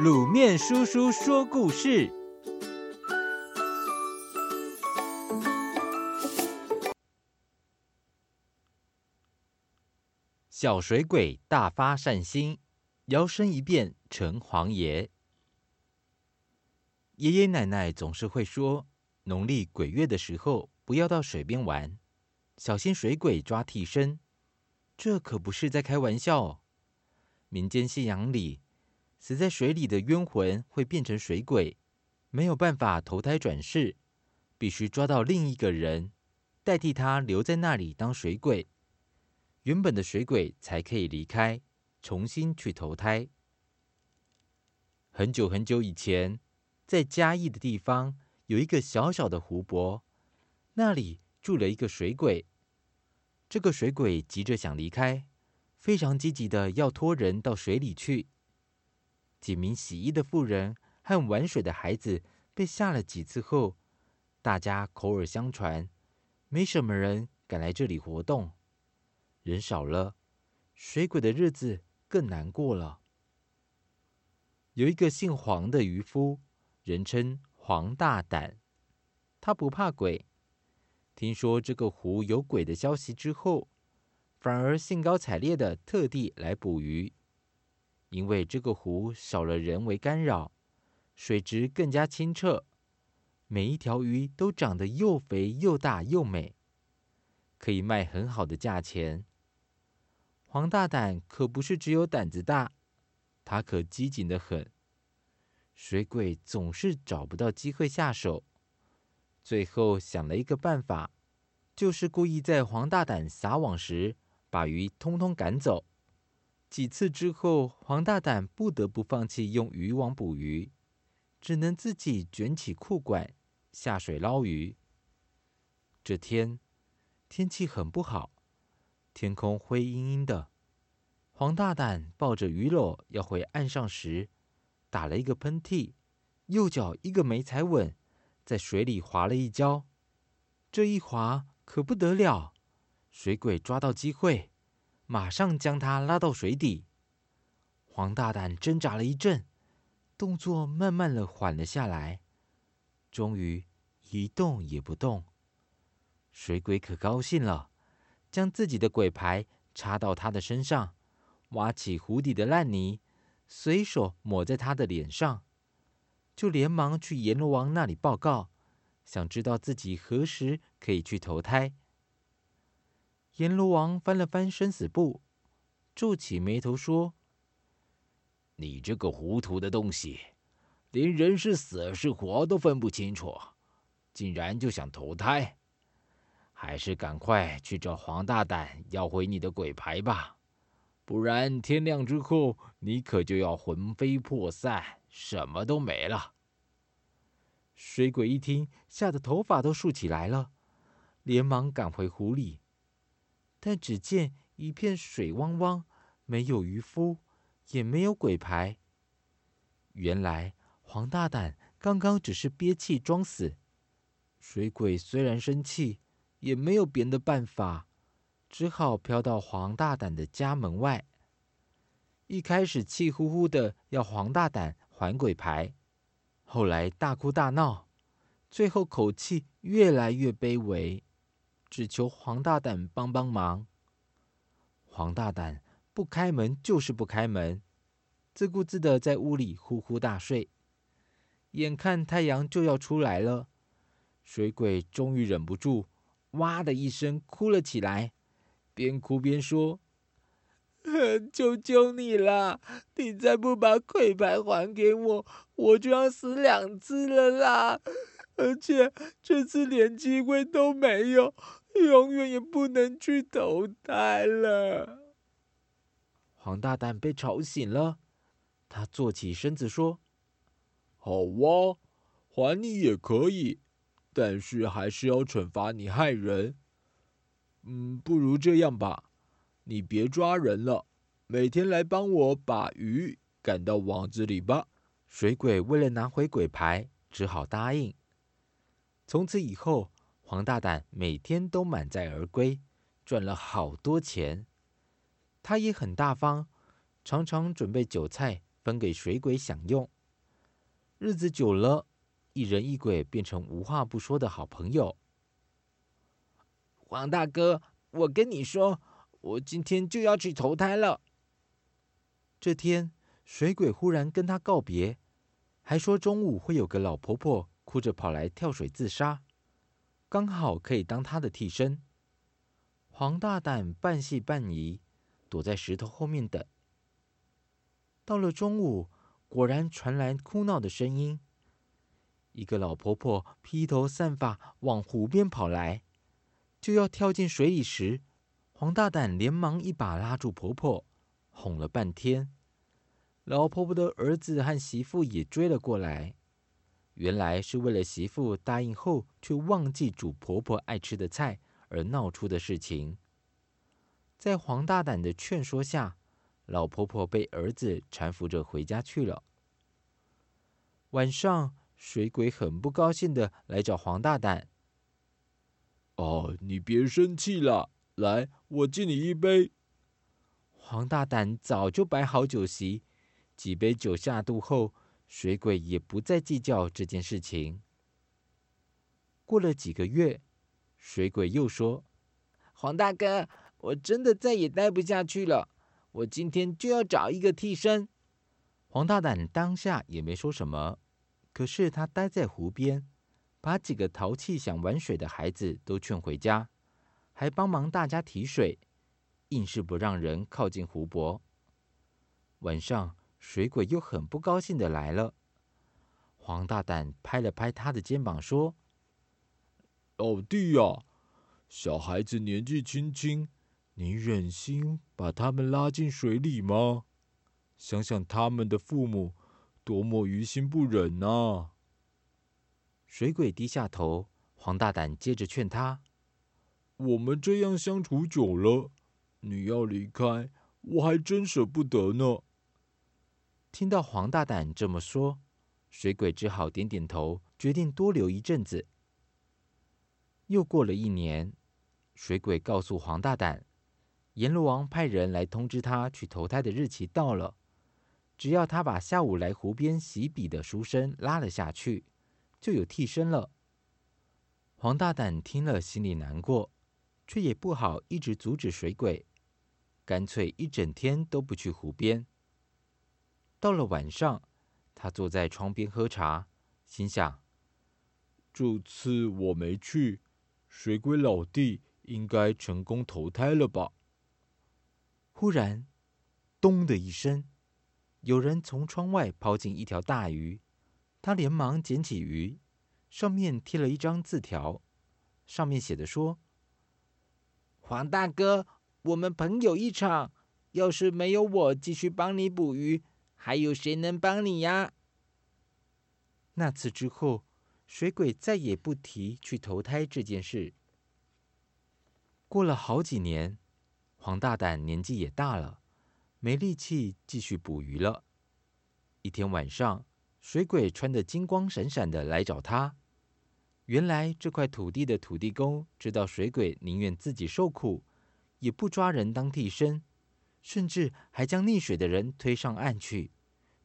卤面叔叔说故事：小水鬼大发善心，摇身一变成黄爷。爷爷奶奶总是会说，农历鬼月的时候不要到水边玩，小心水鬼抓替身。这可不是在开玩笑哦。民间信仰里，死在水里的冤魂会变成水鬼，没有办法投胎转世，必须抓到另一个人，代替他留在那里当水鬼，原本的水鬼才可以离开，重新去投胎。很久很久以前，在嘉义的地方有一个小小的湖泊，那里住了一个水鬼。这个水鬼急着想离开，非常积极的要拖人到水里去。几名洗衣的妇人和玩水的孩子被吓了几次后，大家口耳相传，没什么人敢来这里活动。人少了，水鬼的日子更难过了。有一个姓黄的渔夫，人称黄大胆，他不怕鬼。听说这个湖有鬼的消息之后，反而兴高采烈的特地来捕鱼。因为这个湖少了人为干扰，水质更加清澈，每一条鱼都长得又肥又大又美，可以卖很好的价钱。黄大胆可不是只有胆子大，他可机警得很。水鬼总是找不到机会下手，最后想了一个办法，就是故意在黄大胆撒网时，把鱼通通赶走。几次之后，黄大胆不得不放弃用渔网捕鱼，只能自己卷起裤管下水捞鱼。这天天气很不好，天空灰阴阴的。黄大胆抱着鱼篓要回岸上时，打了一个喷嚏，右脚一个没踩稳，在水里滑了一跤。这一滑可不得了，水鬼抓到机会。马上将他拉到水底，黄大胆挣扎了一阵，动作慢慢的缓了下来，终于一动也不动。水鬼可高兴了，将自己的鬼牌插到他的身上，挖起湖底的烂泥，随手抹在他的脸上，就连忙去阎罗王那里报告，想知道自己何时可以去投胎。阎罗王翻了翻生死簿，皱起眉头说：“你这个糊涂的东西，连人是死是活都分不清楚，竟然就想投胎！还是赶快去找黄大胆要回你的鬼牌吧，不然天亮之后你可就要魂飞魄散，什么都没了。”水鬼一听，吓得头发都竖起来了，连忙赶回湖里。但只见一片水汪汪，没有渔夫，也没有鬼牌。原来黄大胆刚刚只是憋气装死。水鬼虽然生气，也没有别的办法，只好飘到黄大胆的家门外。一开始气呼呼的要黄大胆还鬼牌，后来大哭大闹，最后口气越来越卑微。只求黄大胆帮帮忙。黄大胆不开门就是不开门，自顾自的在屋里呼呼大睡。眼看太阳就要出来了，水鬼终于忍不住，哇的一声哭了起来，边哭边说：“求求你了，你再不把鬼牌还给我，我就要死两次了啦！而且这次连机会都没有。”永远也不能去投胎了。黄大胆被吵醒了，他坐起身子说：“好哇，还你也可以，但是还是要惩罚你害人。嗯，不如这样吧，你别抓人了，每天来帮我把鱼赶到网子里吧。”水鬼为了拿回鬼牌，只好答应。从此以后。黄大胆每天都满载而归，赚了好多钱。他也很大方，常常准备酒菜分给水鬼享用。日子久了，一人一鬼变成无话不说的好朋友。黄大哥，我跟你说，我今天就要去投胎了。这天，水鬼忽然跟他告别，还说中午会有个老婆婆哭着跑来跳水自杀，刚好可以当他的替身。黄大胆半信半疑，躲在石头后面等。到了中午，果然传来哭闹的声音。一个老婆婆披头散发往湖边跑来，就要跳进水里时，黄大胆连忙一把拉住婆婆。哄了半天，老婆婆的儿子和媳妇也追了过来。原来是为了媳妇答应后却忘记煮婆婆爱吃的菜而闹出的事情。在黄大胆的劝说下，老婆婆被儿子搀扶着回家去了。晚上，水鬼很不高兴的来找黄大胆：“哦，你别生气了，来，我敬你一杯。”黄大胆早就摆好酒席，几杯酒下肚后，水鬼也不再计较这件事情。过了几个月，水鬼又说：“黄大哥，我真的再也待不下去了，我今天就要找一个替身。”黄大胆当下也没说什么，可是他待在湖边，把几个淘气想玩水的孩子都劝回家，还帮忙大家提水。硬是不让人靠近湖泊。晚上，水鬼又很不高兴的来了。黄大胆拍了拍他的肩膀，说：“老弟呀，小孩子年纪轻轻，你忍心把他们拉进水里吗？想想他们的父母，多么于心不忍呐！”水鬼低下头，黄大胆接着劝他：“我们这样相处久了。”你要离开，我还真舍不得呢。听到黄大胆这么说，水鬼只好点点头，决定多留一阵子。又过了一年，水鬼告诉黄大胆，阎罗王派人来通知他去投胎的日期到了，只要他把下午来湖边洗笔的书生拉了下去，就有替身了。黄大胆听了，心里难过，却也不好一直阻止水鬼。干脆一整天都不去湖边。到了晚上，他坐在窗边喝茶，心想：这次我没去，水鬼老弟应该成功投胎了吧？忽然，咚的一声，有人从窗外抛进一条大鱼。他连忙捡起鱼，上面贴了一张字条，上面写的说：“黄大哥。”我们朋友一场，要是没有我继续帮你捕鱼，还有谁能帮你呀？那次之后，水鬼再也不提去投胎这件事。过了好几年，黄大胆年纪也大了，没力气继续捕鱼了。一天晚上，水鬼穿得金光闪闪的来找他。原来这块土地的土地公知道水鬼宁愿自己受苦。也不抓人当替身，甚至还将溺水的人推上岸去，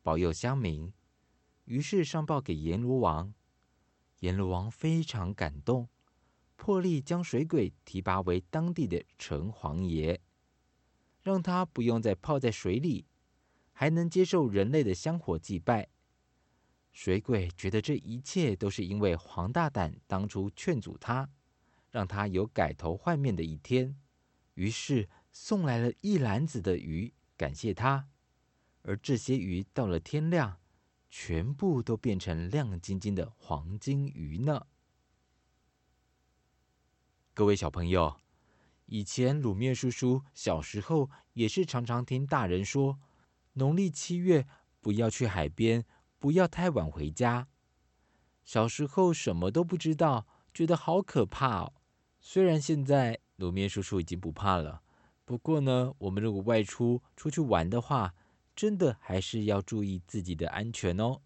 保佑乡民。于是上报给阎罗王，阎罗王非常感动，破例将水鬼提拔为当地的城隍爷，让他不用再泡在水里，还能接受人类的香火祭拜。水鬼觉得这一切都是因为黄大胆当初劝阻他，让他有改头换面的一天。于是送来了一篮子的鱼，感谢他。而这些鱼到了天亮，全部都变成亮晶晶的黄金鱼呢。各位小朋友，以前卤面叔叔小时候也是常常听大人说，农历七月不要去海边，不要太晚回家。小时候什么都不知道，觉得好可怕哦。虽然现在，卤面叔叔已经不怕了，不过呢，我们如果外出出去玩的话，真的还是要注意自己的安全哦。